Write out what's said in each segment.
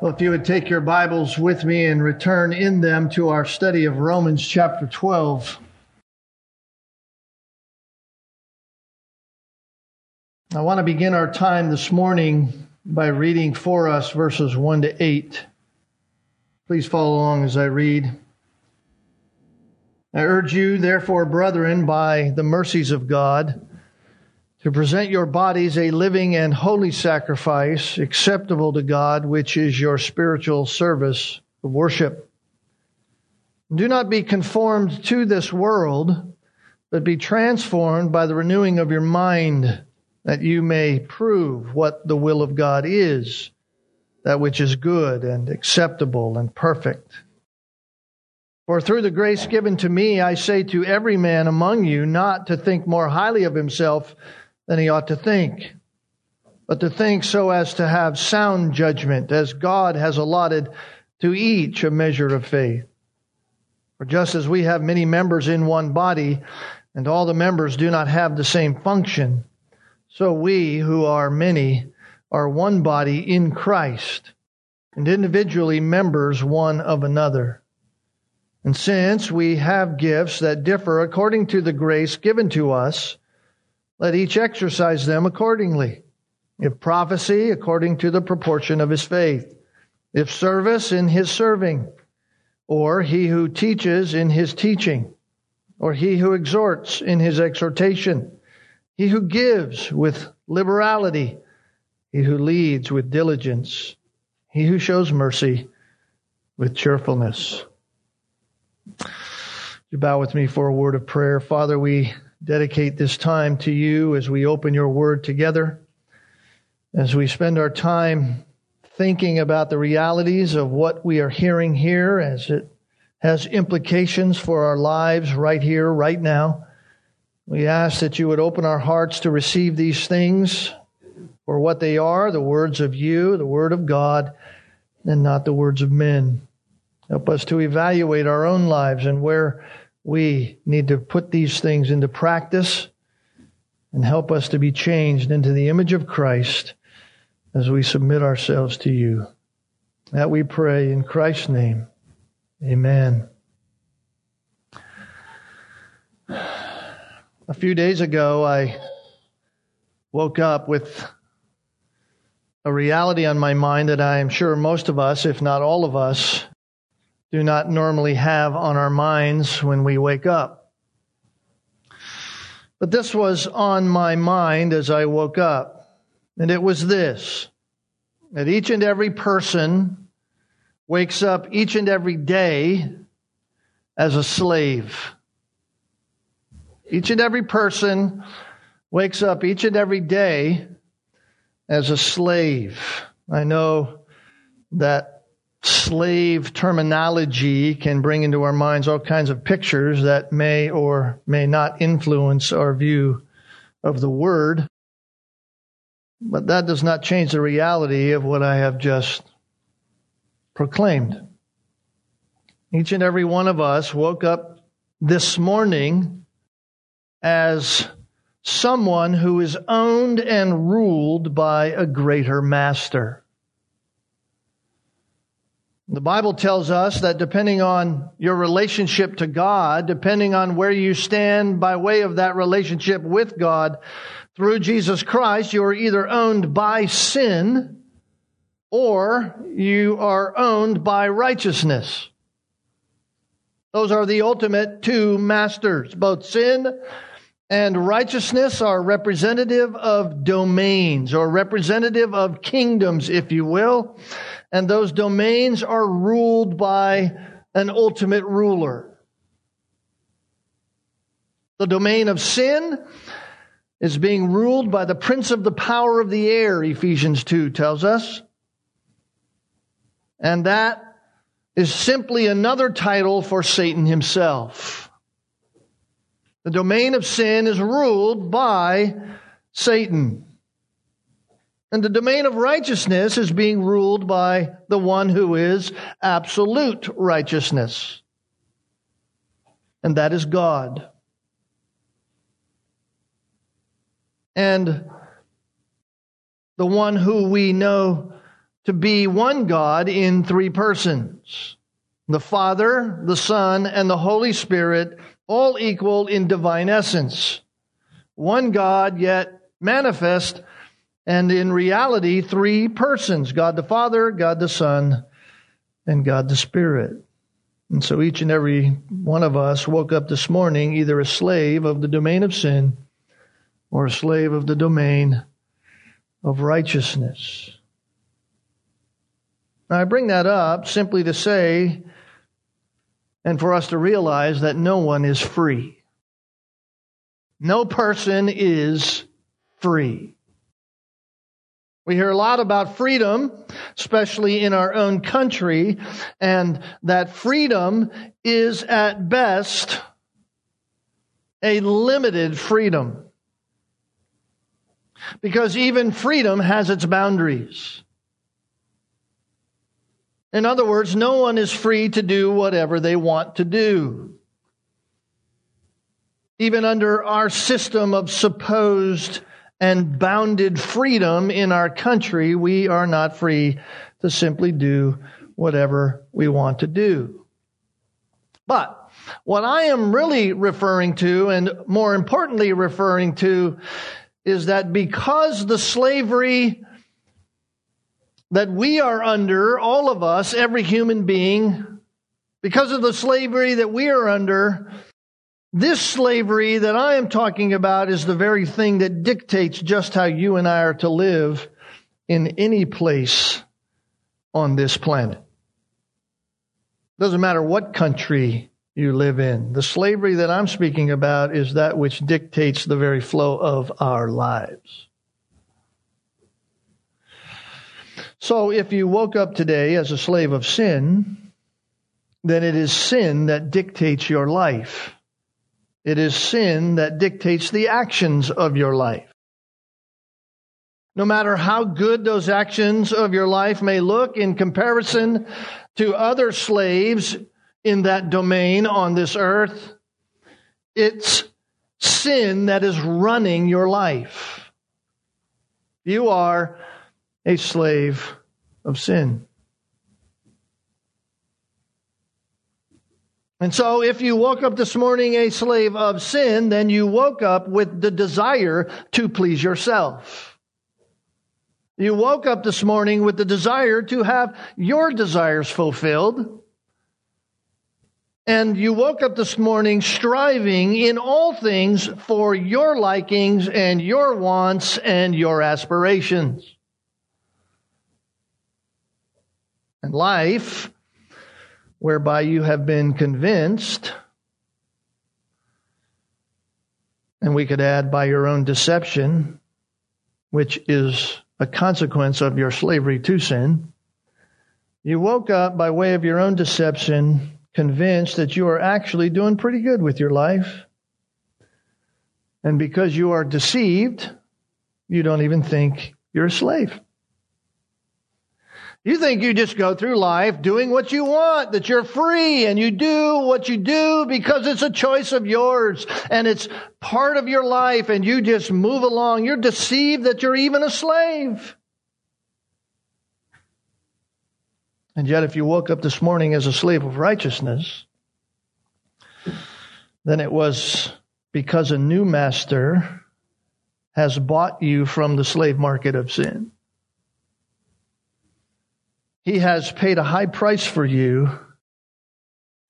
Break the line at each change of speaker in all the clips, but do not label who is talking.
Well, if you would take your Bibles with me and return in them to our study of Romans chapter 12. I want to begin our time this morning by reading for us verses 1 to 8. Please follow along as I read. I urge you, therefore, brethren, by the mercies of God, to present your bodies a living and holy sacrifice acceptable to God, which is your spiritual service of worship. Do not be conformed to this world, but be transformed by the renewing of your mind, that you may prove what the will of God is, that which is good and acceptable and perfect. For through the grace given to me, I say to every man among you not to think more highly of himself than he ought to think, but to think so as to have sound judgment, as God has allotted to each a measure of faith. For just as we have many members in one body, and all the members do not have the same function, so we, who are many, are one body in Christ, and individually members one of another. And since we have gifts that differ according to the grace given to us, let each exercise them accordingly. If prophecy, according to the proportion of his faith. If service, in his serving. Or he who teaches, in his teaching. Or he who exhorts, in his exhortation. He who gives, with liberality. He who leads, with diligence. He who shows mercy, with cheerfulness. You bow with me for a word of prayer. Father, we dedicate this time to you as we open your word together, as we spend our time thinking about the realities of what we are hearing here, as it has implications for our lives right here, right now. We ask that you would open our hearts to receive these things for what they are the words of you, the word of God, and not the words of men. Help us to evaluate our own lives and where we need to put these things into practice and help us to be changed into the image of Christ as we submit ourselves to you. That we pray in Christ's name. Amen. A few days ago, I woke up with a reality on my mind that I am sure most of us, if not all of us, do not normally have on our minds when we wake up. But this was on my mind as I woke up, and it was this that each and every person wakes up each and every day as a slave. Each and every person wakes up each and every day as a slave. I know that slave terminology can bring into our minds all kinds of pictures that may or may not influence our view of the word. But that does not change the reality of what I have just proclaimed. Each and every one of us woke up this morning as someone who is owned and ruled by a greater master. The Bible tells us that depending on your relationship to God, depending on where you stand by way of that relationship with God through Jesus Christ, you are either owned by sin or you are owned by righteousness. Those are the ultimate two masters. Both sin and righteousness are representative of domains or representative of kingdoms, if you will and those domains are ruled by an ultimate ruler. The domain of sin is being ruled by the prince of the power of the air, Ephesians 2 tells us. And that is simply another title for Satan himself. The domain of sin is ruled by Satan. And the domain of righteousness is being ruled by the one who is absolute righteousness. And that is God. And the one who we know to be one God in three persons the Father, the Son, and the Holy Spirit, all equal in divine essence. One God, yet manifest, and in reality, three persons God the Father, God the Son, and God the Spirit. And so each and every one of us woke up this morning either a slave of the domain of sin or a slave of the domain of righteousness. Now, I bring that up simply to say, and for us to realize that no one is free. No person is free. We hear a lot about freedom, especially in our own country, and that freedom is at best a limited freedom. Because even freedom has its boundaries. In other words, no one is free to do whatever they want to do. Even under our system of supposed and bounded freedom in our country, we are not free to simply do whatever we want to do. But what I am really referring to, and more importantly referring to, is that because the slavery that we are under, all of us, every human being, because of the slavery that we are under, this slavery that I am talking about is the very thing that dictates just how you and I are to live in any place on this planet. Doesn't matter what country you live in. The slavery that I'm speaking about is that which dictates the very flow of our lives. So if you woke up today as a slave of sin, then it is sin that dictates your life. It is sin that dictates the actions of your life. No matter how good those actions of your life may look in comparison to other slaves in that domain on this earth, it's sin that is running your life. You are a slave of sin. And so if you woke up this morning a slave of sin, then you woke up with the desire to please yourself. You woke up this morning with the desire to have your desires fulfilled. And you woke up this morning striving in all things for your likings and your wants and your aspirations. And life whereby you have been convinced, and we could add by your own deception, which is a consequence of your slavery to sin. You woke up by way of your own deception, convinced that you are actually doing pretty good with your life. And because you are deceived, you don't even think you're a slave. You think you just go through life doing what you want, that you're free and you do what you do because it's a choice of yours and it's part of your life and you just move along. You're deceived that you're even a slave. And yet, if you woke up this morning as a slave of righteousness, then it was because a new master has bought you from the slave market of sin. He has paid a high price for you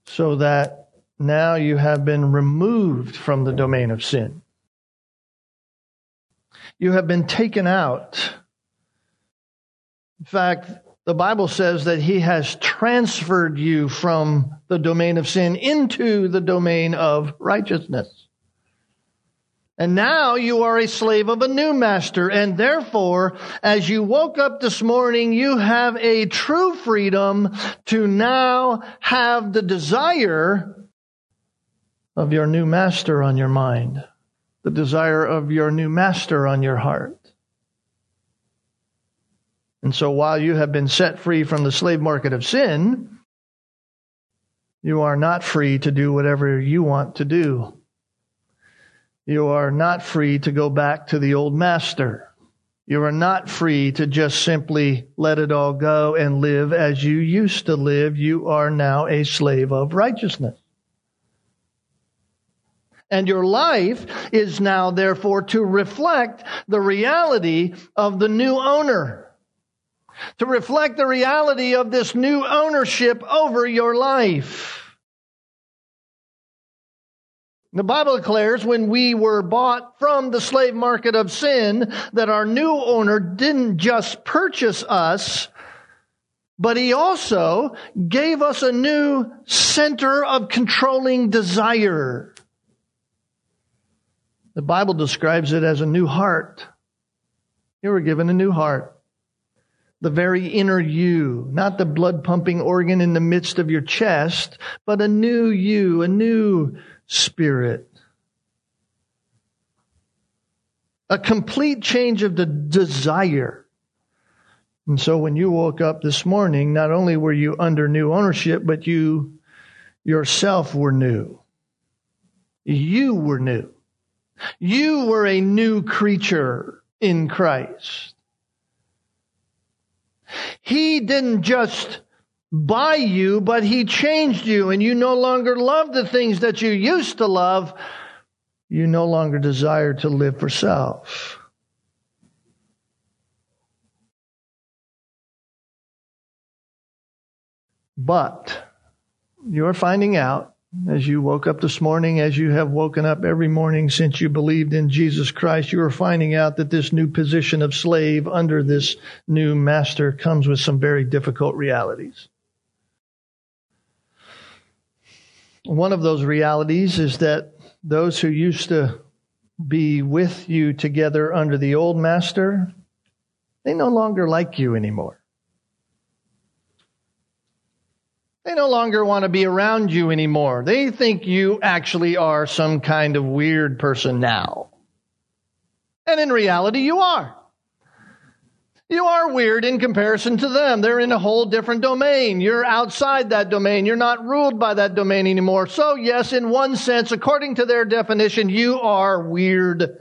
so that now you have been removed from the domain of sin. You have been taken out. In fact, the Bible says that He has transferred you from the domain of sin into the domain of righteousness. And now you are a slave of a new master. And therefore, as you woke up this morning, you have a true freedom to now have the desire of your new master on your mind, the desire of your new master on your heart. And so while you have been set free from the slave market of sin, you are not free to do whatever you want to do. You are not free to go back to the old master. You are not free to just simply let it all go and live as you used to live. You are now a slave of righteousness. And your life is now therefore to reflect the reality of the new owner. To reflect the reality of this new ownership over your life. The Bible declares when we were bought from the slave market of sin that our new owner didn't just purchase us, but he also gave us a new center of controlling desire. The Bible describes it as a new heart. You were given a new heart. The very inner you, not the blood pumping organ in the midst of your chest, but a new you, a new Spirit. A complete change of the desire. And so when you woke up this morning, not only were you under new ownership, but you yourself were new. You were new. You were a new creature in Christ. He didn't just buy you, but he changed you and you no longer love the things that you used to love. You no longer desire to live for self. But you're finding out as you woke up this morning, as you have woken up every morning since you believed in Jesus Christ, you are finding out that this new position of slave under this new master comes with some very difficult realities. One of those realities is that those who used to be with you together under the old master, they no longer like you anymore. They no longer want to be around you anymore. They think you actually are some kind of weird person now. And in reality, you are. You are weird in comparison to them. They're in a whole different domain. You're outside that domain. You're not ruled by that domain anymore. So yes, in one sense, according to their definition, you are weird.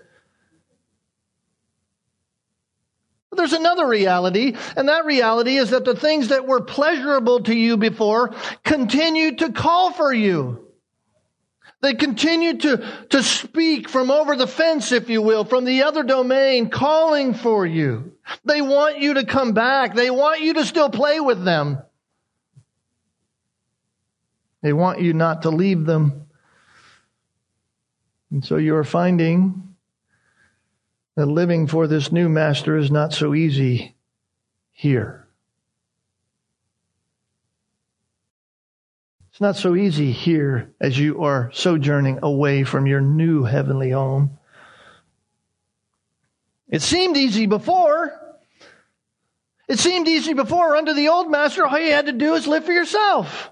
But there's another reality, and that reality is that the things that were pleasurable to you before continue to call for you. They continue to, to speak from over the fence, if you will, from the other domain, calling for you. They want you to come back. They want you to still play with them. They want you not to leave them. And so you are finding that living for this new master is not so easy here. It's not so easy here as you are sojourning away from your new heavenly home. It seemed easy before. It seemed easy before under the old master. All you had to do is live for yourself.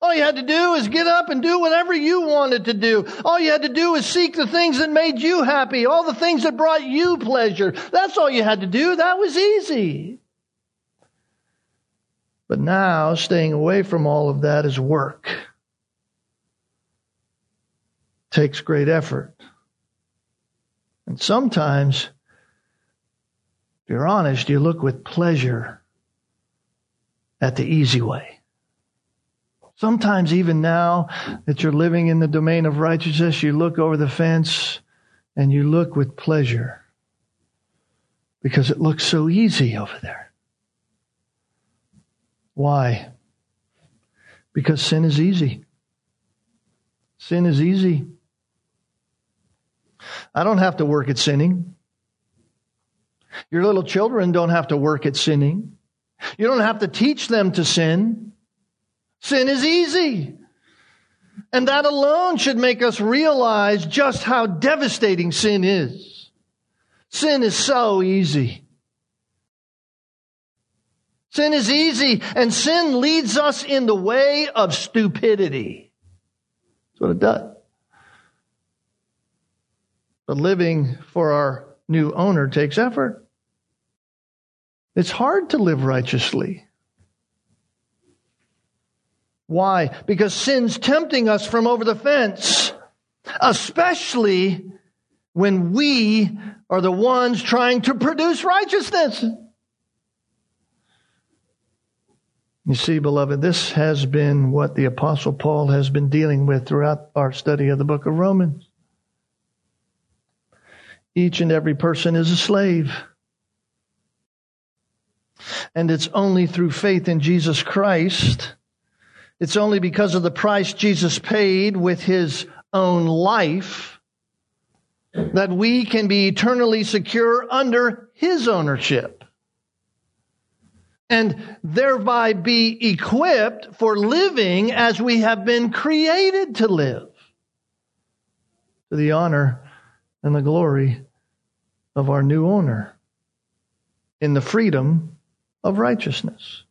All you had to do is get up and do whatever you wanted to do. All you had to do is seek the things that made you happy, all the things that brought you pleasure. That's all you had to do. That was easy. But now, staying away from all of that is work. takes great effort. And sometimes, if you're honest, you look with pleasure at the easy way. Sometimes, even now that you're living in the domain of righteousness, you look over the fence and you look with pleasure because it looks so easy over there. Why? Because sin is easy. Sin is easy. I don't have to work at sinning. Your little children don't have to work at sinning. You don't have to teach them to sin. Sin is easy. And that alone should make us realize just how devastating sin is. Sin is so easy. Sin is easy, and sin leads us in the way of stupidity. That's what it does. But living for our new owner takes effort. It's hard to live righteously. Why? Because sin's tempting us from over the fence, especially when we are the ones trying to produce righteousness. You see, beloved, this has been what the Apostle Paul has been dealing with throughout our study of the book of Romans. Each and every person is a slave. And it's only through faith in Jesus Christ, it's only because of the price Jesus paid with his own life that we can be eternally secure under his ownership and thereby be equipped for living as we have been created to live to the honor and the glory of our new owner in the freedom of righteousness.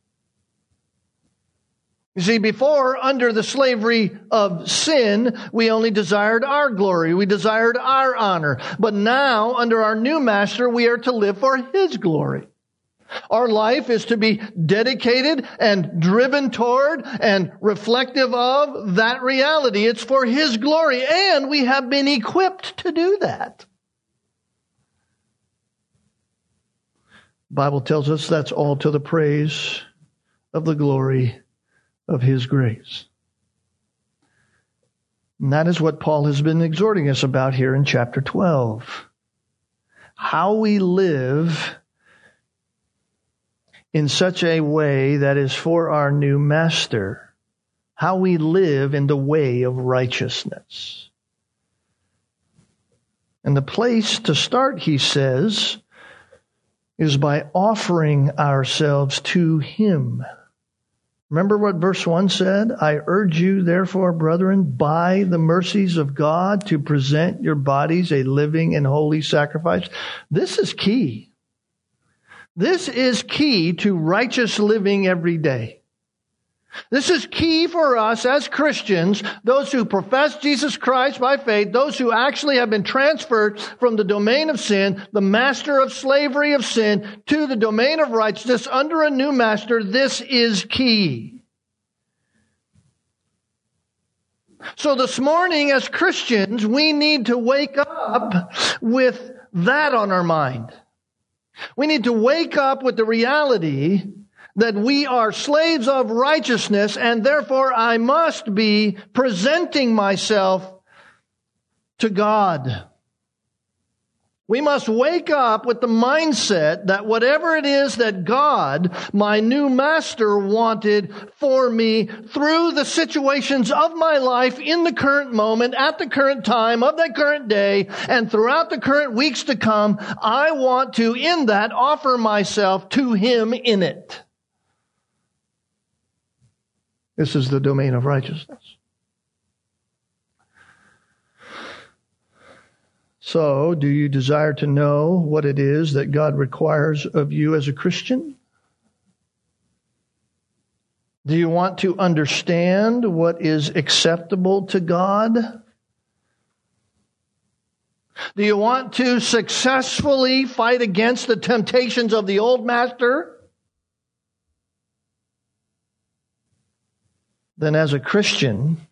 You see, before, under the slavery of sin, we only desired our glory. We desired our honor. But now, under our new master, we are to live for his glory. Our life is to be dedicated and driven toward and reflective of that reality. It's for His glory, and we have been equipped to do that. The Bible tells us that's all to the praise of the glory of His grace. And that is what Paul has been exhorting us about here in chapter 12. How we live in such a way that is for our new master. How we live in the way of righteousness. And the place to start, he says, is by offering ourselves to him. Remember what verse 1 said? I urge you, therefore, brethren, by the mercies of God, to present your bodies a living and holy sacrifice. This is key. This is key to righteous living every day. This is key for us as Christians, those who profess Jesus Christ by faith, those who actually have been transferred from the domain of sin, the master of slavery of sin, to the domain of righteousness under a new master. This is key. So this morning as Christians, we need to wake up with that on our mind. We need to wake up with the reality that we are slaves of righteousness and therefore I must be presenting myself to God. We must wake up with the mindset that whatever it is that God, my new master, wanted for me through the situations of my life in the current moment, at the current time, of that current day, and throughout the current weeks to come, I want to, in that, offer myself to Him in it. This is the domain of righteousness. So, do you desire to know what it is that God requires of you as a Christian? Do you want to understand what is acceptable to God? Do you want to successfully fight against the temptations of the old master? Then, as a Christian,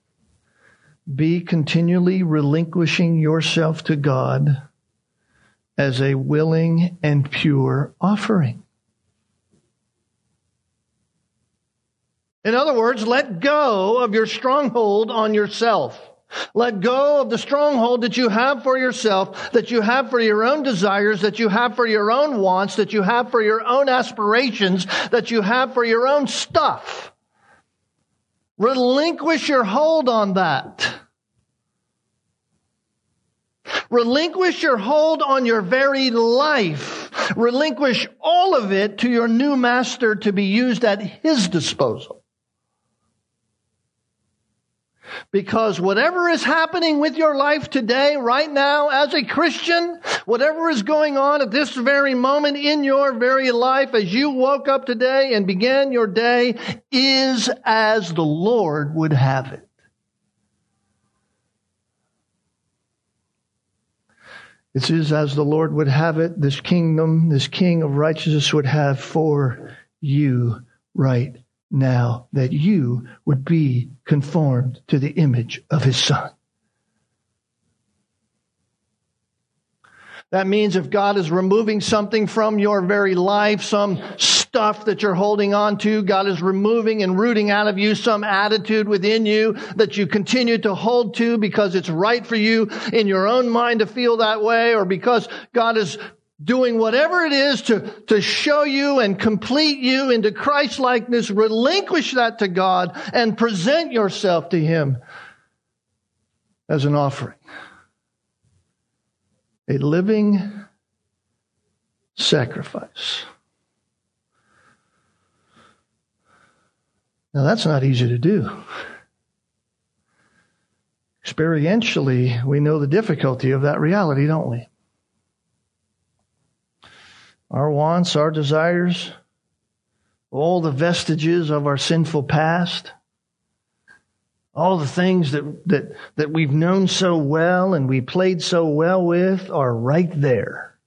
be continually relinquishing yourself to God as a willing and pure offering. In other words, let go of your stronghold on yourself. Let go of the stronghold that you have for yourself, that you have for your own desires, that you have for your own wants, that you have for your own aspirations, that you have for your own stuff. Relinquish your hold on that. Relinquish your hold on your very life. Relinquish all of it to your new master to be used at his disposal. Because whatever is happening with your life today, right now, as a Christian, whatever is going on at this very moment in your very life as you woke up today and began your day is as the Lord would have it. It is as the Lord would have it, this kingdom, this king of righteousness would have for you right now, that you would be conformed to the image of his son. That means if God is removing something from your very life, some stuff that you're holding on to, God is removing and rooting out of you some attitude within you that you continue to hold to because it's right for you in your own mind to feel that way or because God is doing whatever it is to, to show you and complete you into Christ likeness, relinquish that to God and present yourself to Him as an offering a living sacrifice. Now, that's not easy to do. Experientially, we know the difficulty of that reality, don't we? Our wants, our desires, all the vestiges of our sinful past, all the things that, that, that we've known so well and we played so well with are right there.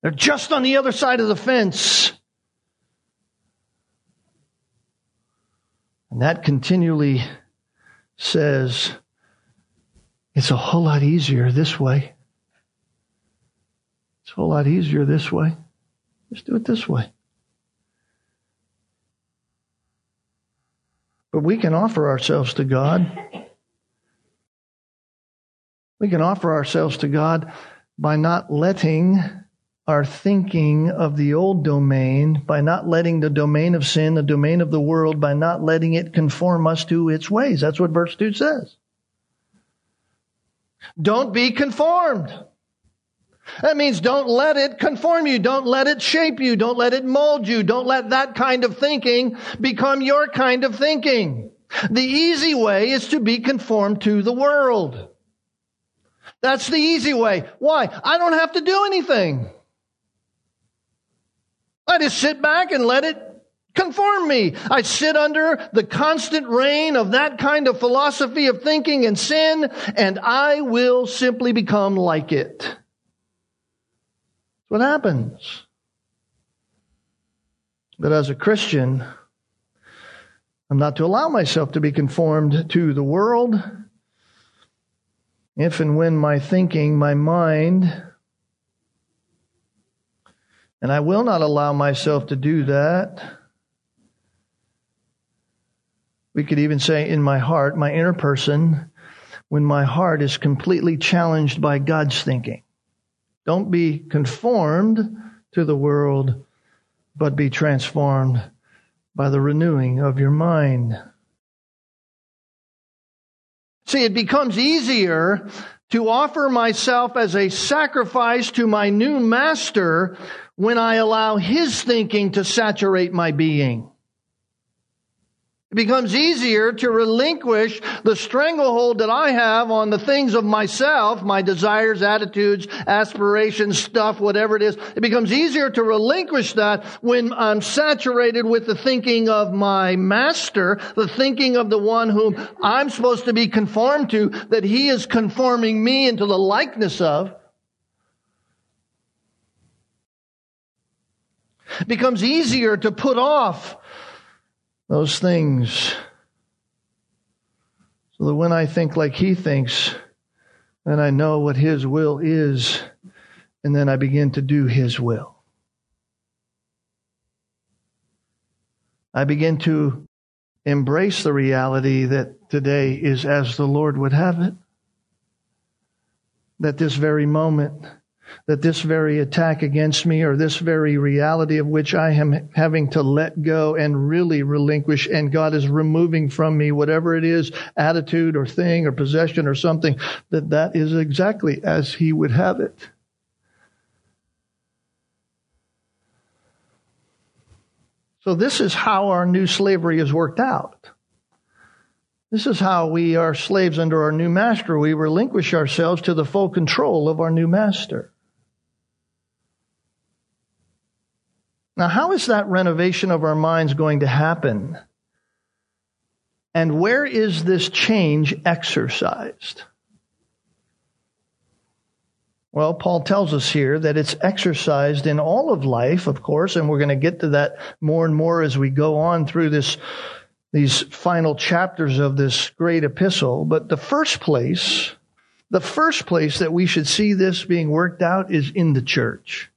They're just on the other side of the fence. And that continually says, it's a whole lot easier this way. It's a whole lot easier this way. Just do it this way. But we can offer ourselves to God. We can offer ourselves to God by not letting our thinking of the old domain, by not letting the domain of sin, the domain of the world, by not letting it conform us to its ways. That's what verse 2 says. Don't be conformed. That means don't let it conform you. Don't let it shape you. Don't let it mold you. Don't let that kind of thinking become your kind of thinking. The easy way is to be conformed to the world. That's the easy way. Why? I don't have to do anything. I just sit back and let it conform me. I sit under the constant reign of that kind of philosophy of thinking and sin, and I will simply become like it what happens. But as a Christian, I'm not to allow myself to be conformed to the world. If and when my thinking, my mind, and I will not allow myself to do that. We could even say in my heart, my inner person, when my heart is completely challenged by God's thinking. Don't be conformed to the world, but be transformed by the renewing of your mind. See, it becomes easier to offer myself as a sacrifice to my new master when I allow his thinking to saturate my being. It becomes easier to relinquish the stranglehold that I have on the things of myself, my desires, attitudes, aspirations, stuff, whatever it is. It becomes easier to relinquish that when I'm saturated with the thinking of my master, the thinking of the one whom I'm supposed to be conformed to, that he is conforming me into the likeness of. It becomes easier to put off those things so that when I think like he thinks, then I know what his will is, and then I begin to do his will. I begin to embrace the reality that today is as the Lord would have it. That this very moment that this very attack against me or this very reality of which I am having to let go and really relinquish and God is removing from me whatever it is, attitude or thing or possession or something, that that is exactly as He would have it. So this is how our new slavery is worked out. This is how we are slaves under our new master. We relinquish ourselves to the full control of our new master. Now, how is that renovation of our minds going to happen? And where is this change exercised? Well, Paul tells us here that it's exercised in all of life, of course, and we're going to get to that more and more as we go on through this, these final chapters of this great epistle. But the first place the first place that we should see this being worked out is in the church.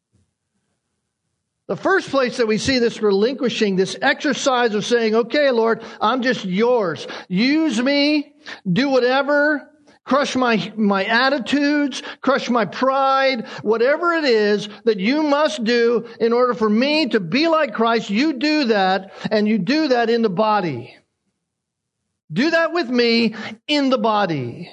The first place that we see this relinquishing, this exercise of saying, okay, Lord, I'm just yours. Use me. Do whatever. Crush my, my attitudes. Crush my pride. Whatever it is that you must do in order for me to be like Christ, you do that and you do that in the body. Do that with me in the body.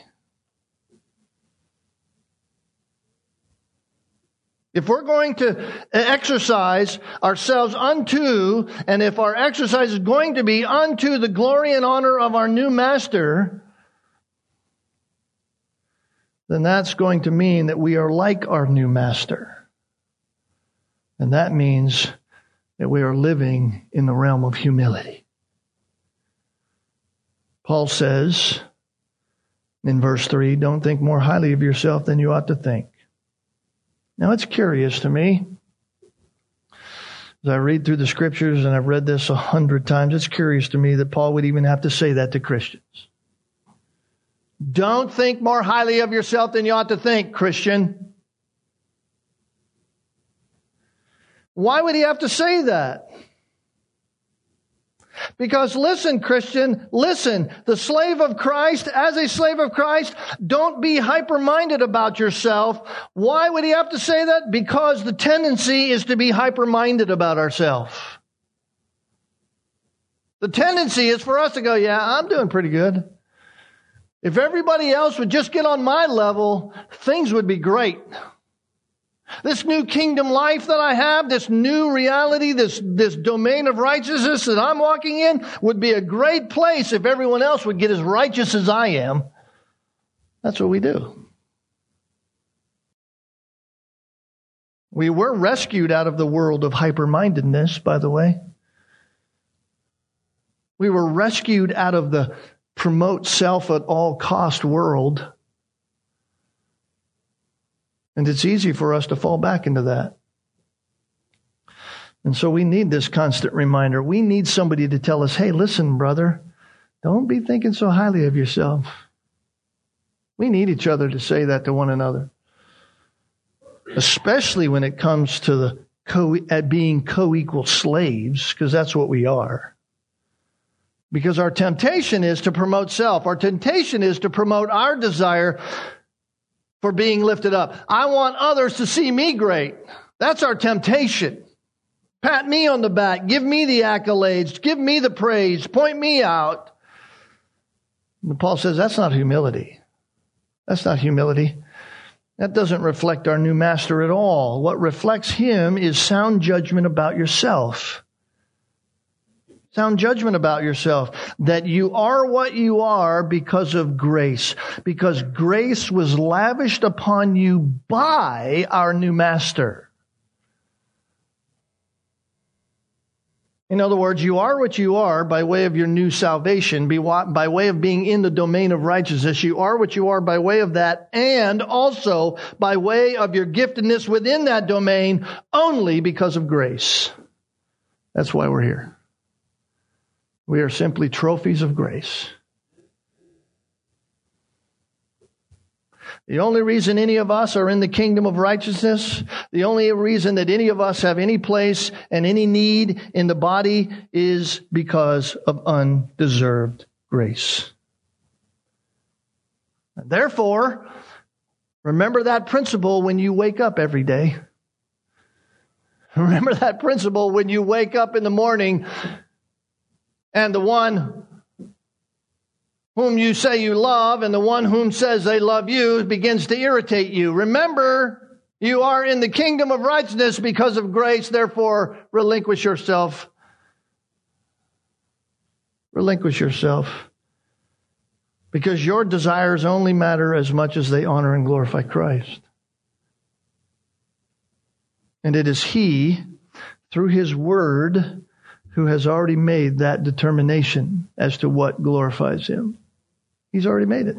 If we're going to exercise ourselves unto, and if our exercise is going to be unto the glory and honor of our new master, then that's going to mean that we are like our new master. And that means that we are living in the realm of humility. Paul says in verse 3 don't think more highly of yourself than you ought to think. Now it's curious to me. As I read through the scriptures, and I've read this a hundred times, it's curious to me that Paul would even have to say that to Christians. Don't think more highly of yourself than you ought to think, Christian. Why would he have to say that? Because listen, Christian, listen, the slave of Christ, as a slave of Christ, don't be hyper-minded about yourself. Why would he have to say that? Because the tendency is to be hyper-minded about ourselves. The tendency is for us to go, yeah, I'm doing pretty good. If everybody else would just get on my level, things would be great. This new kingdom life that I have, this new reality, this, this domain of righteousness that I'm walking in would be a great place if everyone else would get as righteous as I am. That's what we do. We were rescued out of the world of hyper-mindedness, by the way. We were rescued out of the promote self at all cost world and it's easy for us to fall back into that. And so we need this constant reminder. We need somebody to tell us, hey, listen, brother, don't be thinking so highly of yourself. We need each other to say that to one another. Especially when it comes to the co- at being co-equal slaves, because that's what we are. Because our temptation is to promote self. Our temptation is to promote our desire for being lifted up. I want others to see me great. That's our temptation. Pat me on the back. Give me the accolades. Give me the praise. Point me out. And Paul says that's not humility. That's not humility. That doesn't reflect our new master at all. What reflects him is sound judgment about yourself sound judgment about yourself that you are what you are because of grace because grace was lavished upon you by our new master. In other words you are what you are by way of your new salvation by way of being in the domain of righteousness. You are what you are by way of that and also by way of your giftedness within that domain only because of grace. That's why we're here we are simply trophies of grace. The only reason any of us are in the kingdom of righteousness, the only reason that any of us have any place and any need in the body is because of undeserved grace. Therefore, remember that principle when you wake up every day. Remember that principle when you wake up in the morning and the one whom you say you love and the one whom says they love you begins to irritate you. Remember, you are in the kingdom of righteousness because of grace, therefore relinquish yourself. Relinquish yourself. Because your desires only matter as much as they honor and glorify Christ. And it is He, through His Word, who has already made that determination as to what glorifies him. He's already made it.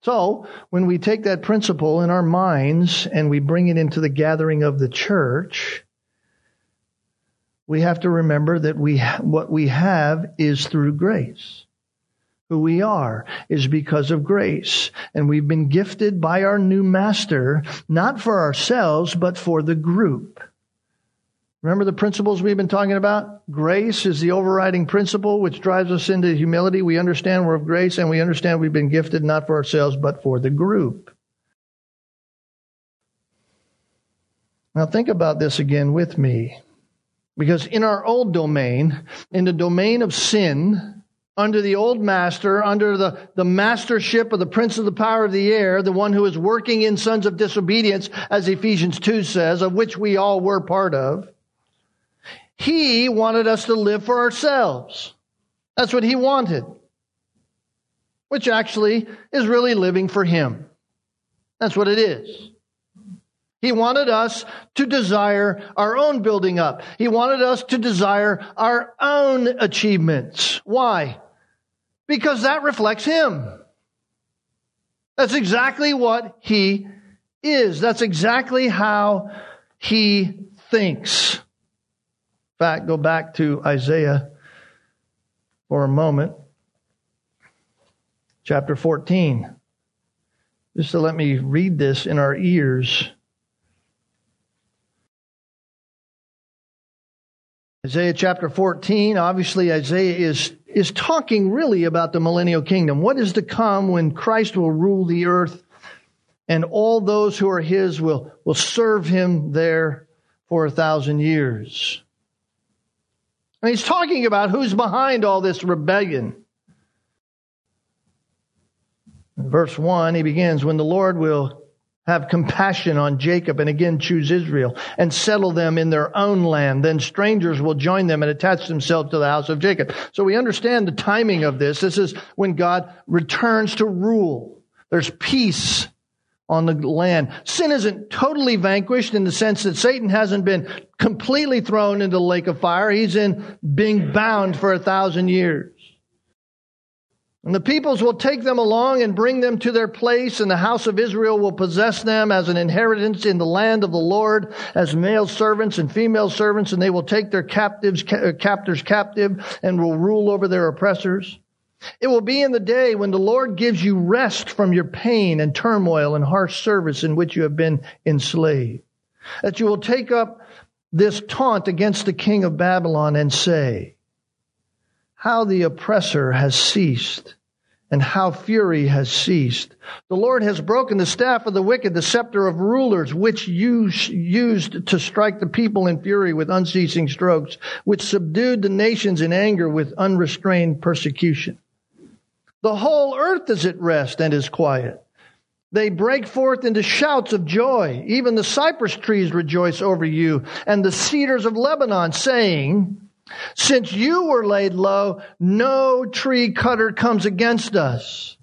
So, when we take that principle in our minds and we bring it into the gathering of the church, we have to remember that we, what we have is through grace. who we are is because of grace. And we've been gifted by our new master, not for ourselves, but for the group. Remember the principles we've been talking about? Grace is the overriding principle which drives us into humility. We understand we're of grace and we understand we've been gifted not for ourselves, but for the group. Now think about this again with me. Because in our old domain, in the domain of sin, under the old master, under the, the mastership of the prince of the power of the air, the one who is working in sons of disobedience, as Ephesians 2 says, of which we all were part of, he wanted us to live for ourselves. That's what he wanted. Which actually is really living for him. That's what it is. He wanted us to desire our own building up. He wanted us to desire our own achievements. Why? Because that reflects Him. That's exactly what He is. That's exactly how He thinks fact, go back to Isaiah for a moment. Chapter 14. Just to let me read this in our ears. Isaiah chapter 14, obviously Isaiah is, is talking really about the millennial kingdom. What is to come when Christ will rule the earth and all those who are his will, will serve him there for a thousand years. And he's talking about who's behind all this rebellion. In verse 1, he begins, When the Lord will have compassion on Jacob and again choose Israel and settle them in their own land, then strangers will join them and attach themselves to the house of Jacob. So we understand the timing of this. This is when God returns to rule. There's peace on the land. Sin isn't totally vanquished in the sense that Satan hasn't been completely thrown into the lake of fire. He's in being bound for a thousand years. And the peoples will take them along and bring them to their place, and the house of Israel will possess them as an inheritance in the land of the Lord, as male servants and female servants, and they will take their captives, uh, captors captive and will rule over their oppressors. It will be in the day when the Lord gives you rest from your pain and turmoil and harsh service in which you have been enslaved. That you will take up this taunt against the king of Babylon and say, How the oppressor has ceased and how fury has ceased. The Lord has broken the staff of the wicked, the scepter of rulers, which you used to strike the people in fury with unceasing strokes, which subdued the nations in anger with unrestrained persecution. The whole earth is at rest and is quiet. They break forth into shouts of joy. Even the cypress trees rejoice over you and the cedars of Lebanon saying, since you were laid low, no tree cutter comes against us.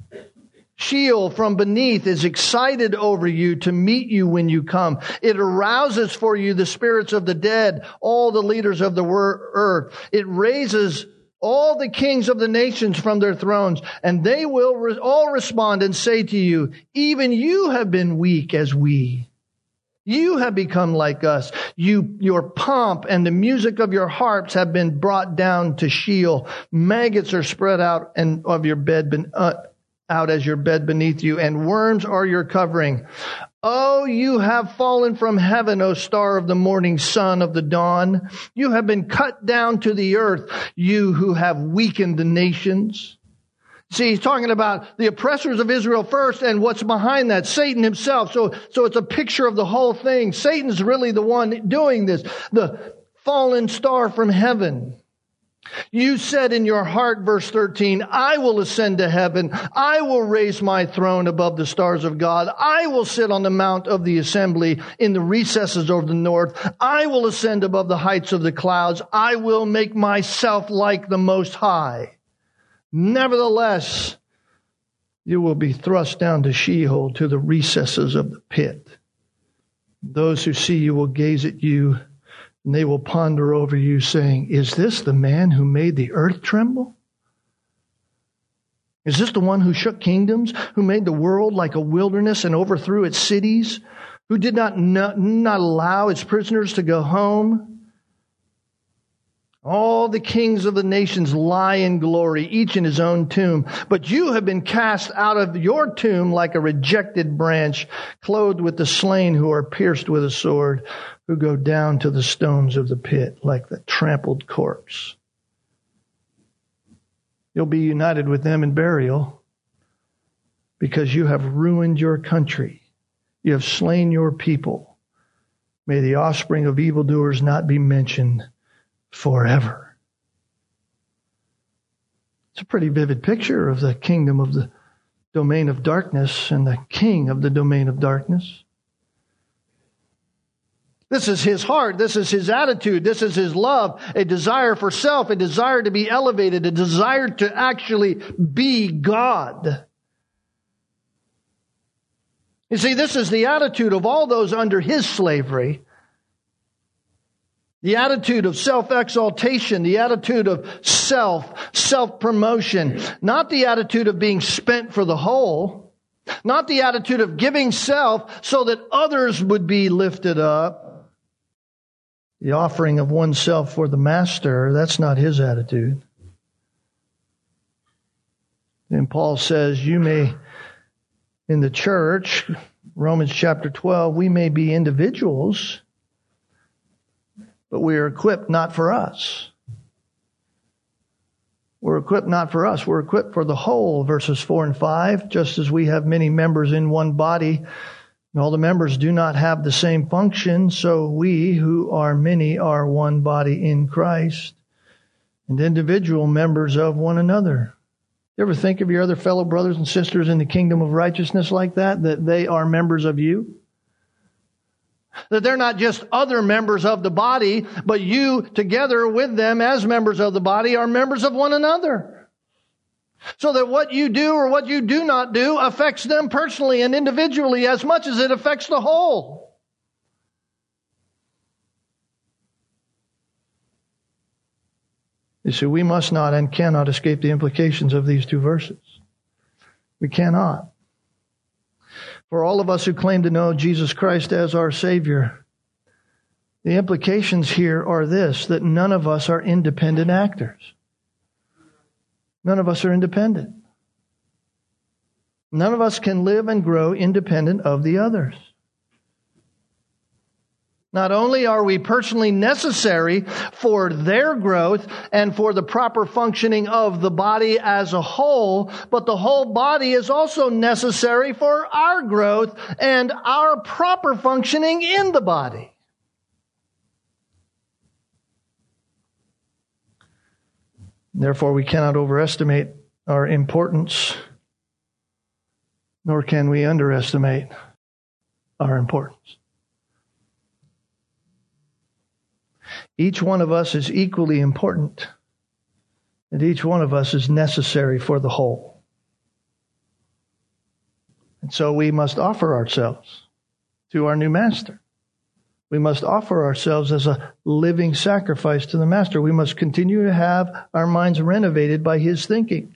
Sheol from beneath is excited over you to meet you when you come. It arouses for you the spirits of the dead, all the leaders of the earth. It raises all the kings of the nations from their thrones, and they will re- all respond and say to you, even you have been weak as we. You have become like us. You, your pomp and the music of your harps have been brought down to Sheol. Maggots are spread out and of your bed, ben, uh, out as your bed beneath you, and worms are your covering. Oh, you have fallen from heaven, O star of the morning, son of the dawn. You have been cut down to the earth, you who have weakened the nations. See, he's talking about the oppressors of Israel first and what's behind that, Satan himself. So, so it's a picture of the whole thing. Satan's really the one doing this, the fallen star from heaven. You said in your heart, verse 13, I will ascend to heaven. I will raise my throne above the stars of God. I will sit on the mount of the assembly in the recesses of the north. I will ascend above the heights of the clouds. I will make myself like the most high. Nevertheless, you will be thrust down to Sheol to the recesses of the pit. Those who see you will gaze at you and they will ponder over you, saying, Is this the man who made the earth tremble? Is this the one who shook kingdoms, who made the world like a wilderness and overthrew its cities, who did not, not, not allow its prisoners to go home? All the kings of the nations lie in glory, each in his own tomb. But you have been cast out of your tomb like a rejected branch, clothed with the slain who are pierced with a sword, who go down to the stones of the pit like the trampled corpse. You'll be united with them in burial because you have ruined your country. You have slain your people. May the offspring of evildoers not be mentioned forever. It's a pretty vivid picture of the kingdom of the domain of darkness and the king of the domain of darkness. This is his heart. This is his attitude. This is his love, a desire for self, a desire to be elevated, a desire to actually be God. You see, this is the attitude of all those under his slavery. The attitude of self-exaltation, the attitude of self, self-promotion, not the attitude of being spent for the whole, not the attitude of giving self so that others would be lifted up. The offering of oneself for the master, that's not his attitude. And Paul says, you may, in the church, Romans chapter 12, we may be individuals but we are equipped not for us. We're equipped not for us. We're equipped for the whole, verses 4 and 5, just as we have many members in one body. And all the members do not have the same function, so we, who are many, are one body in Christ and individual members of one another. You ever think of your other fellow brothers and sisters in the kingdom of righteousness like that, that they are members of you? That they're not just other members of the body, but you together with them as members of the body are members of one another. So that what you do or what you do not do affects them personally and individually as much as it affects the whole. You see, we must not and cannot escape the implications of these two verses. We cannot. For all of us who claim to know Jesus Christ as our Savior, the implications here are this that none of us are independent actors. None of us are independent. None of us can live and grow independent of the others. Not only are we personally necessary for their growth and for the proper functioning of the body as a whole, but the whole body is also necessary for our growth and our proper functioning in the body. Therefore, we cannot overestimate our importance, nor can we underestimate our importance. Each one of us is equally important, and each one of us is necessary for the whole. And so we must offer ourselves to our new master. We must offer ourselves as a living sacrifice to the master. We must continue to have our minds renovated by his thinking.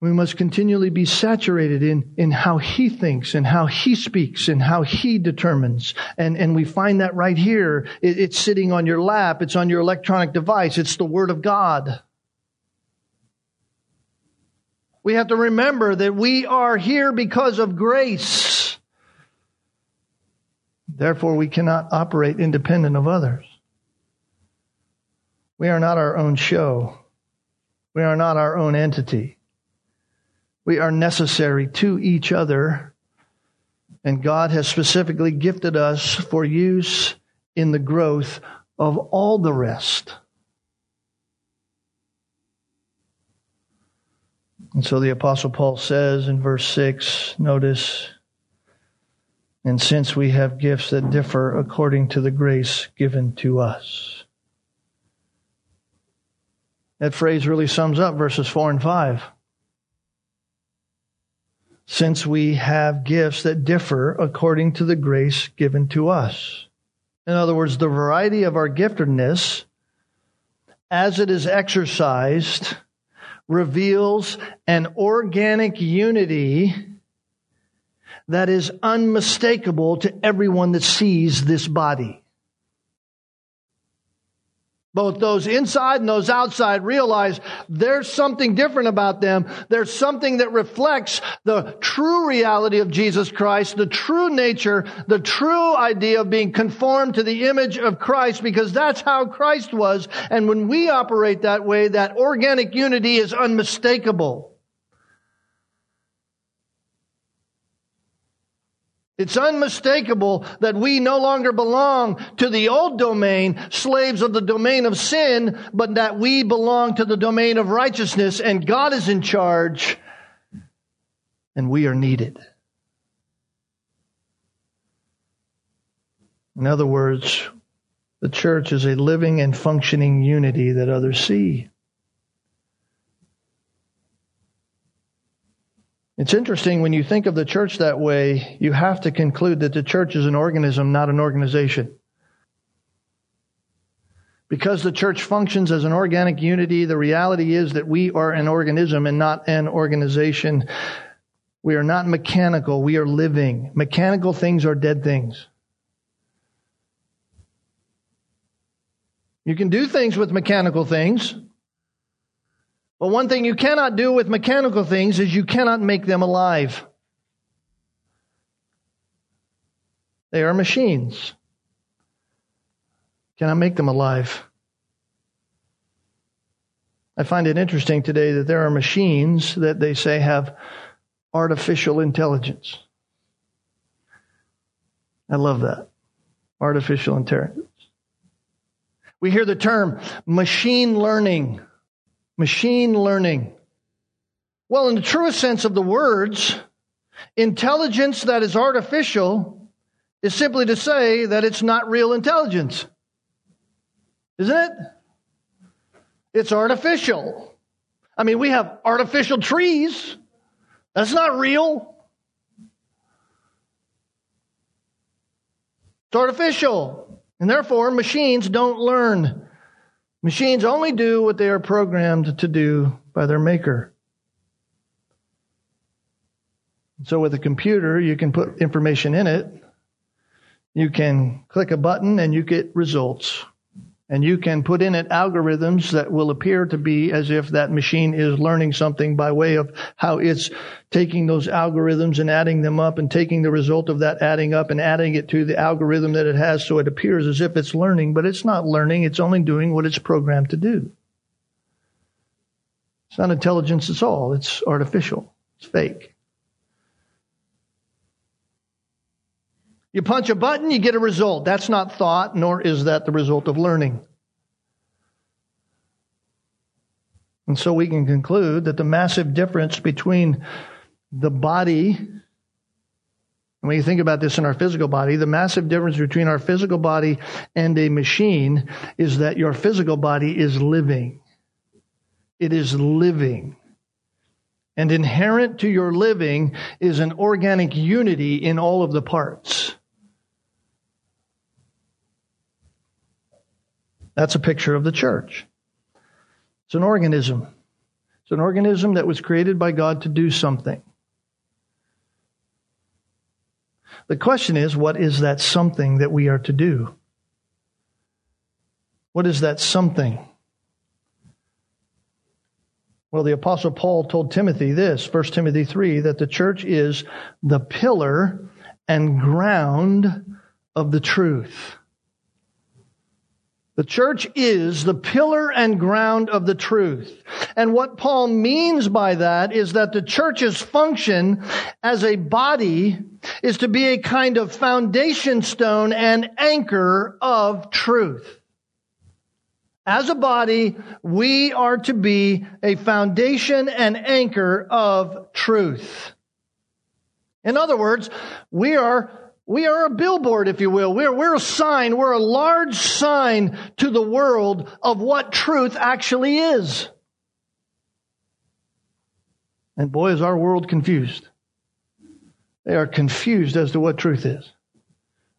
We must continually be saturated in, in how he thinks and how he speaks and how he determines. And, and we find that right here. It, it's sitting on your lap. It's on your electronic device. It's the Word of God. We have to remember that we are here because of grace. Therefore, we cannot operate independent of others. We are not our own show. We are not our own entity. We are necessary to each other. And God has specifically gifted us for use in the growth of all the rest. And so the Apostle Paul says in verse 6, notice, and since we have gifts that differ according to the grace given to us. That phrase really sums up verses 4 and 5 since we have gifts that differ according to the grace given to us. In other words, the variety of our giftedness, as it is exercised, reveals an organic unity that is unmistakable to everyone that sees this body. Both those inside and those outside realize there's something different about them. There's something that reflects the true reality of Jesus Christ, the true nature, the true idea of being conformed to the image of Christ because that's how Christ was. And when we operate that way, that organic unity is unmistakable. It's unmistakable that we no longer belong to the old domain, slaves of the domain of sin, but that we belong to the domain of righteousness and God is in charge and we are needed. In other words, the church is a living and functioning unity that others see. It's interesting when you think of the church that way, you have to conclude that the church is an organism, not an organization. Because the church functions as an organic unity, the reality is that we are an organism and not an organization. We are not mechanical, we are living. Mechanical things are dead things. You can do things with mechanical things, but one thing you cannot do with mechanical things is you cannot make them alive. They are machines. Can I make them alive? I find it interesting today that there are machines that they say have artificial intelligence. I love that. Artificial intelligence. We hear the term machine learning machine learning. Well, in the truest sense of the words, intelligence that is artificial is simply to say that it's not real intelligence. Isn't it? It's artificial. I mean, we have artificial trees. That's not real. It's artificial. And therefore, machines don't learn. Machines only do what they are programmed to do by their maker. So with a computer, you can put information in it. You can click a button and you get results. And you can put in it algorithms that will appear to be as if that machine is learning something by way of how it's taking those algorithms and adding them up and taking the result of that adding up and adding it to the algorithm that it has so it appears as if it's learning, but it's not learning. It's only doing what it's programmed to do. It's not intelligence at all. It's artificial. It's fake. You punch a button, you get a result. That's not thought, nor is that the result of learning. And so we can conclude that the massive difference between the body, when you think about this in our physical body, the massive difference between our physical body and a machine is that your physical body is living. It is living. And inherent to your living is an organic unity in all of the parts. That's a picture of the church. It's an organism. It's an organism that was created by God to do something. The question is, what is that something that we are to do? What is that something? Well, the apostle Paul told Timothy this, 1 Timothy 3, that the church is the pillar and ground of the truth. The church is the pillar and ground of the truth. And what Paul means by that is that the church's function as a body is to be a kind of foundation stone and anchor of truth. As a body, we are to be a foundation and anchor of truth. In other words, we are we are a billboard, if you will. We're, we're a sign. We're a large sign to the world of what truth actually is. And boy, is our world confused. They are confused as to what truth is.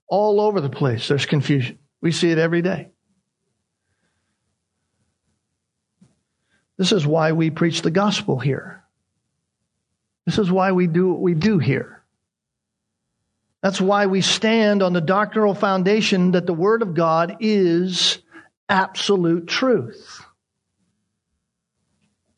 All over the place, there's confusion. We see it every day. This is why we preach the gospel here. This is why we do what we do here. That's why we stand on the doctrinal foundation that the Word of God is absolute truth.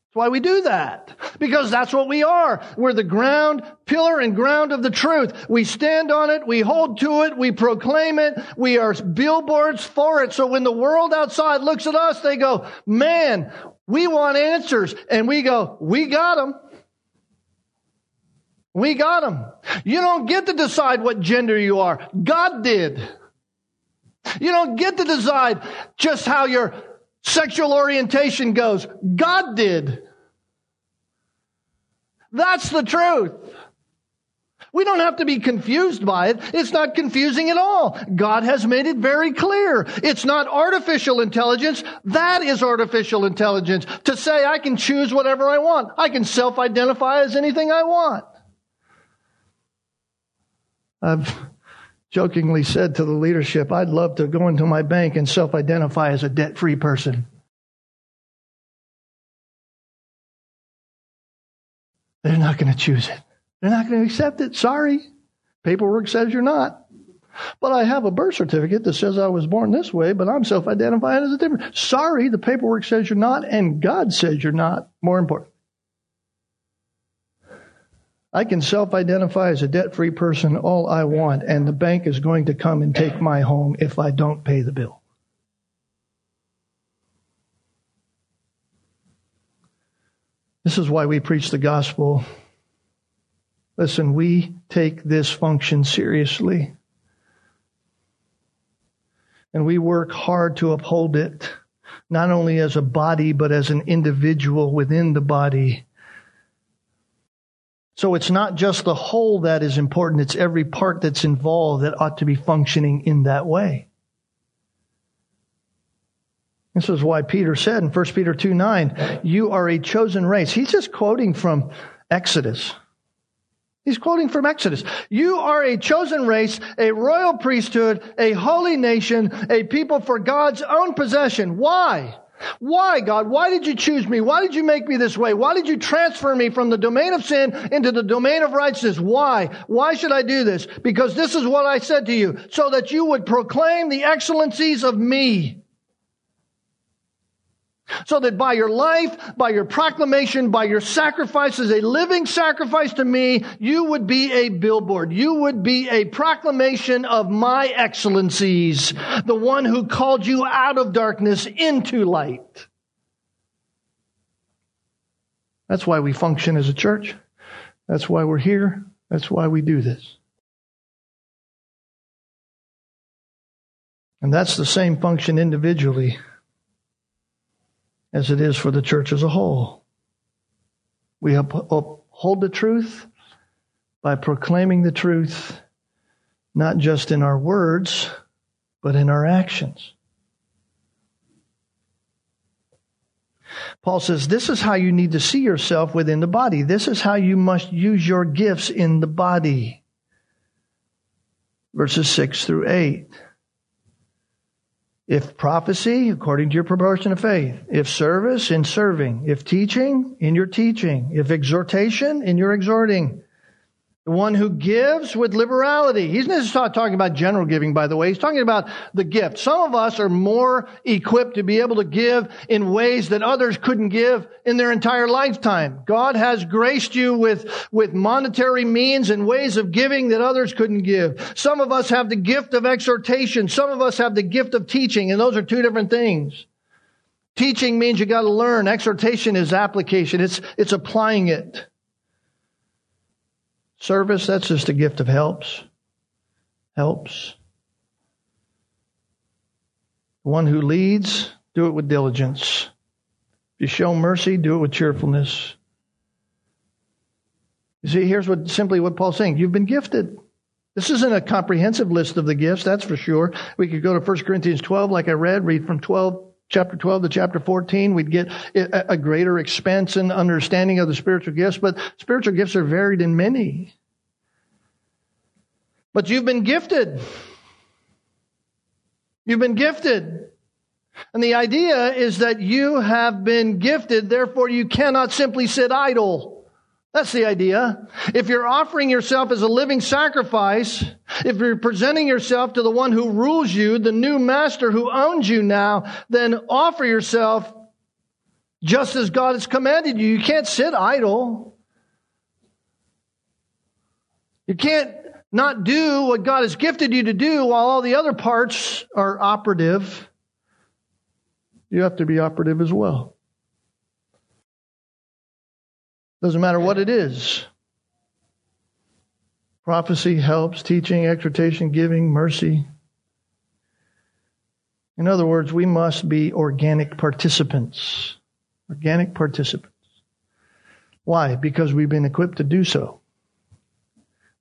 That's why we do that. Because that's what we are. We're the ground, pillar and ground of the truth. We stand on it, we hold to it, we proclaim it, we are billboards for it. So when the world outside looks at us, they go, man, we want answers. And we go, we got them. We got them. You don't get to decide what gender you are. God did. You don't get to decide just how your sexual orientation goes. God did. That's the truth. We don't have to be confused by it. It's not confusing at all. God has made it very clear. It's not artificial intelligence. That is artificial intelligence. To say I can choose whatever I want. I can self-identify as anything I want. I've jokingly said to the leadership, I'd love to go into my bank and self identify as a debt free person. They're not going to choose it. They're not going to accept it. Sorry. Paperwork says you're not. But I have a birth certificate that says I was born this way, but I'm self identifying as a different. Sorry, the paperwork says you're not, and God says you're not. More important. I can self identify as a debt free person all I want, and the bank is going to come and take my home if I don't pay the bill. This is why we preach the gospel. Listen, we take this function seriously. And we work hard to uphold it, not only as a body, but as an individual within the body so it's not just the whole that is important, it's every part that's involved that ought to be functioning in that way. This is why Peter said in 1 Peter 2 9, you are a chosen race. He's just quoting from Exodus. He's quoting from Exodus. You are a chosen race, a royal priesthood, a holy nation, a people for God's own possession. Why? Why, God? Why did you choose me? Why did you make me this way? Why did you transfer me from the domain of sin into the domain of righteousness? Why? Why should I do this? Because this is what I said to you, so that you would proclaim the excellencies of me. So that by your life, by your proclamation, by your sacrifice as a living sacrifice to me, you would be a billboard. You would be a proclamation of my excellencies, the one who called you out of darkness into light. That's why we function as a church. That's why we're here. That's why we do this. And that's the same function individually as it is for the church as a whole. We uphold the truth by proclaiming the truth, not just in our words, but in our actions. Paul says, This is how you need to see yourself within the body. This is how you must use your gifts in the body. Verses 6 through 8. If prophecy, according to your proportion of faith. If service, in serving. If teaching, in your teaching. If exhortation, in your exhorting. The one who gives with liberality. He's not talking about general giving, by the way. He's talking about the gift. Some of us are more equipped to be able to give in ways that others couldn't give in their entire lifetime. God has graced you with, with monetary means and ways of giving that others couldn't give. Some of us have the gift of exhortation. Some of us have the gift of teaching, and those are two different things. Teaching means you gotta learn. Exhortation is application. It's, it's applying it. Service, that's just a gift of helps. Helps. The one who leads, do it with diligence. If you show mercy, do it with cheerfulness. You see, here's what simply what Paul's saying. You've been gifted. This isn't a comprehensive list of the gifts, that's for sure. We could go to 1 Corinthians 12, like I read, read from 12 chapter 12 to chapter 14, we'd get a greater expanse and understanding of the spiritual gifts, but spiritual gifts are varied in many. But you've been gifted. You've been gifted. And the idea is that you have been gifted, therefore you cannot simply sit idle. That's the idea. If you're offering yourself as a living sacrifice, if you're presenting yourself to the one who rules you, the new master who owns you now, then offer yourself just as God has commanded you. You can't sit idle. You can't not do what God has gifted you to do while all the other parts are operative. You have to be operative as well. Doesn't matter what it is. Prophecy helps, teaching, exhortation, giving, mercy. In other words, we must be organic participants. Organic participants. Why? Because we've been equipped to do so.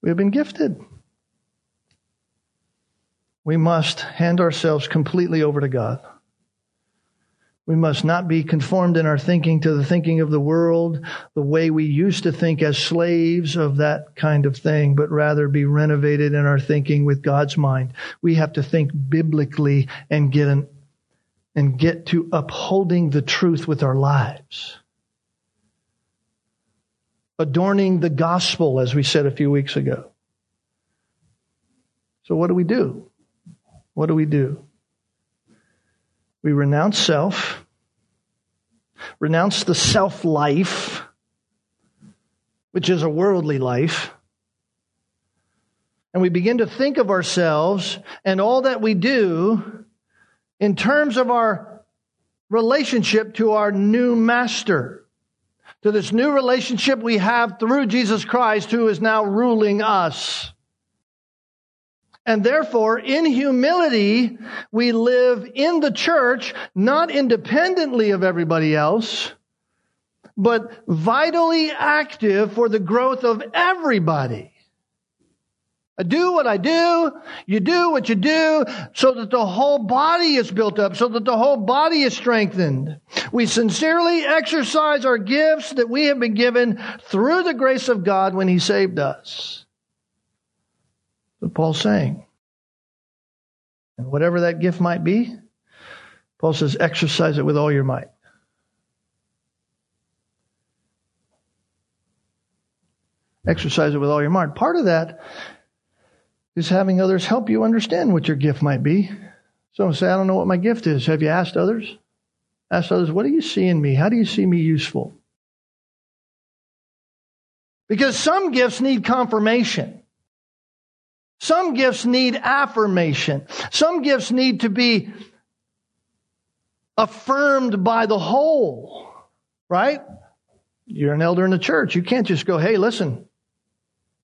We have been gifted. We must hand ourselves completely over to God. We must not be conformed in our thinking to the thinking of the world, the way we used to think as slaves of that kind of thing, but rather be renovated in our thinking with God's mind. We have to think biblically and get an, and get to upholding the truth with our lives. Adorning the gospel, as we said a few weeks ago. So what do we do? What do we do? We renounce self, renounce the self life, which is a worldly life, and we begin to think of ourselves and all that we do in terms of our relationship to our new master, to this new relationship we have through Jesus Christ who is now ruling us. And therefore, in humility, we live in the church, not independently of everybody else, but vitally active for the growth of everybody. I do what I do, you do what you do, so that the whole body is built up, so that the whole body is strengthened. We sincerely exercise our gifts that we have been given through the grace of God when He saved us what Paul's saying. And whatever that gift might be, Paul says, exercise it with all your might. Exercise it with all your might. Part of that is having others help you understand what your gift might be. Someone say, I don't know what my gift is. Have you asked others? Ask others, what do you see in me? How do you see me useful? Because some gifts need confirmation. Some gifts need affirmation. Some gifts need to be affirmed by the whole, right? You're an elder in the church. You can't just go, hey, listen,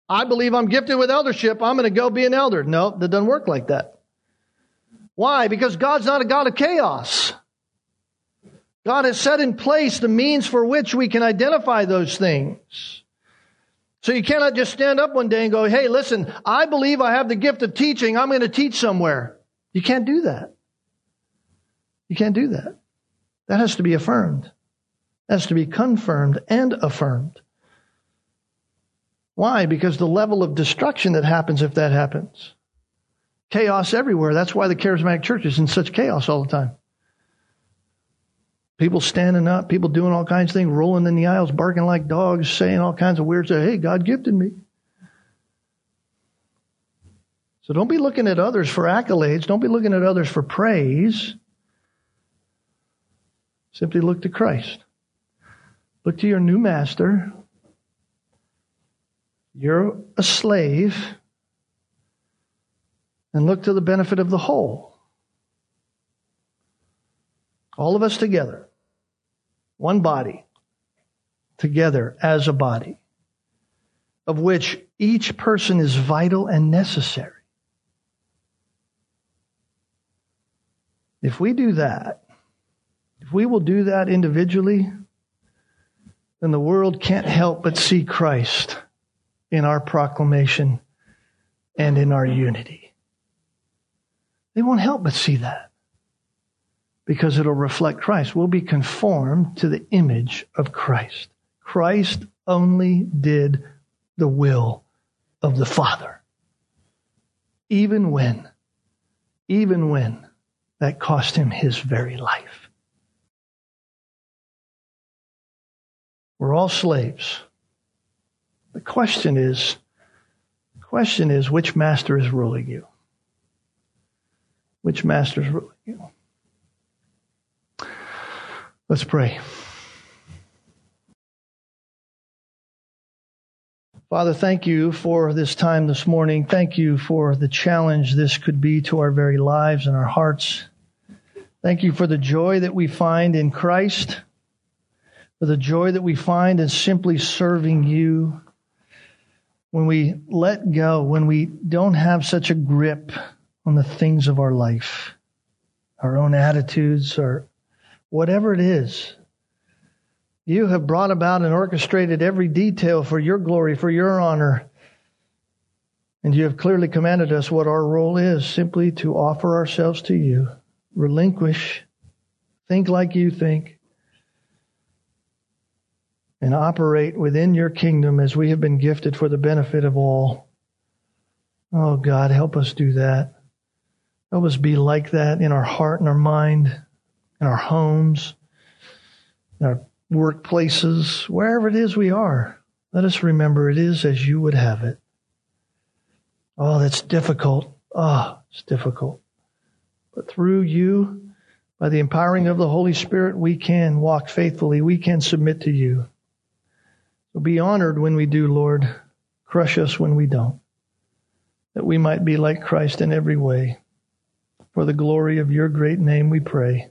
I believe I'm gifted with eldership. I'm going to go be an elder. No, that doesn't work like that. Why? Because God's not a God of chaos. God has set in place the means for which we can identify those things. So you cannot just stand up one day and go, hey, listen, I believe I have the gift of teaching. I'm going to teach somewhere. You can't do that. You can't do that. That has to be affirmed. That has to be confirmed and affirmed. Why? Because the level of destruction that happens if that happens. Chaos everywhere. That's why the charismatic church is in such chaos all the time. People standing up, people doing all kinds of things, rolling in the aisles, barking like dogs, saying all kinds of weird stuff. Hey, God gifted me. So don't be looking at others for accolades. Don't be looking at others for praise. Simply look to Christ. Look to your new master. You're a slave. And look to the benefit of the whole. All of us together. One body. Together as a body. Of which each person is vital and necessary. If we do that, if we will do that individually, then the world can't help but see Christ in our proclamation and in our unity. They won't help but see that because it'll reflect Christ. We'll be conformed to the image of Christ. Christ only did the will of the Father. Even when, even when that cost him his very life. We're all slaves. The question is, the question is, which master is ruling you? Which master is ruling you? Let's pray. Father, thank you for this time this morning. Thank you for the challenge this could be to our very lives and our hearts. Thank you for the joy that we find in Christ, for the joy that we find in simply serving you. When we let go, when we don't have such a grip on the things of our life, our own attitudes, or whatever it is, you have brought about and orchestrated every detail for your glory, for your honor. And you have clearly commanded us what our role is simply to offer ourselves to you, relinquish, think like you think, and operate within your kingdom as we have been gifted for the benefit of all. Oh God, help us do that. Help us be like that in our heart and our mind, in our homes, in our workplaces, wherever it is we are. Let us remember it is as you would have it. Oh, that's difficult. Ah, oh, it's difficult. But through you, by the empowering of the Holy Spirit, we can walk faithfully. We can submit to you. So be honored when we do, Lord. Crush us when we don't. That we might be like Christ in every way. For the glory of your great name we pray.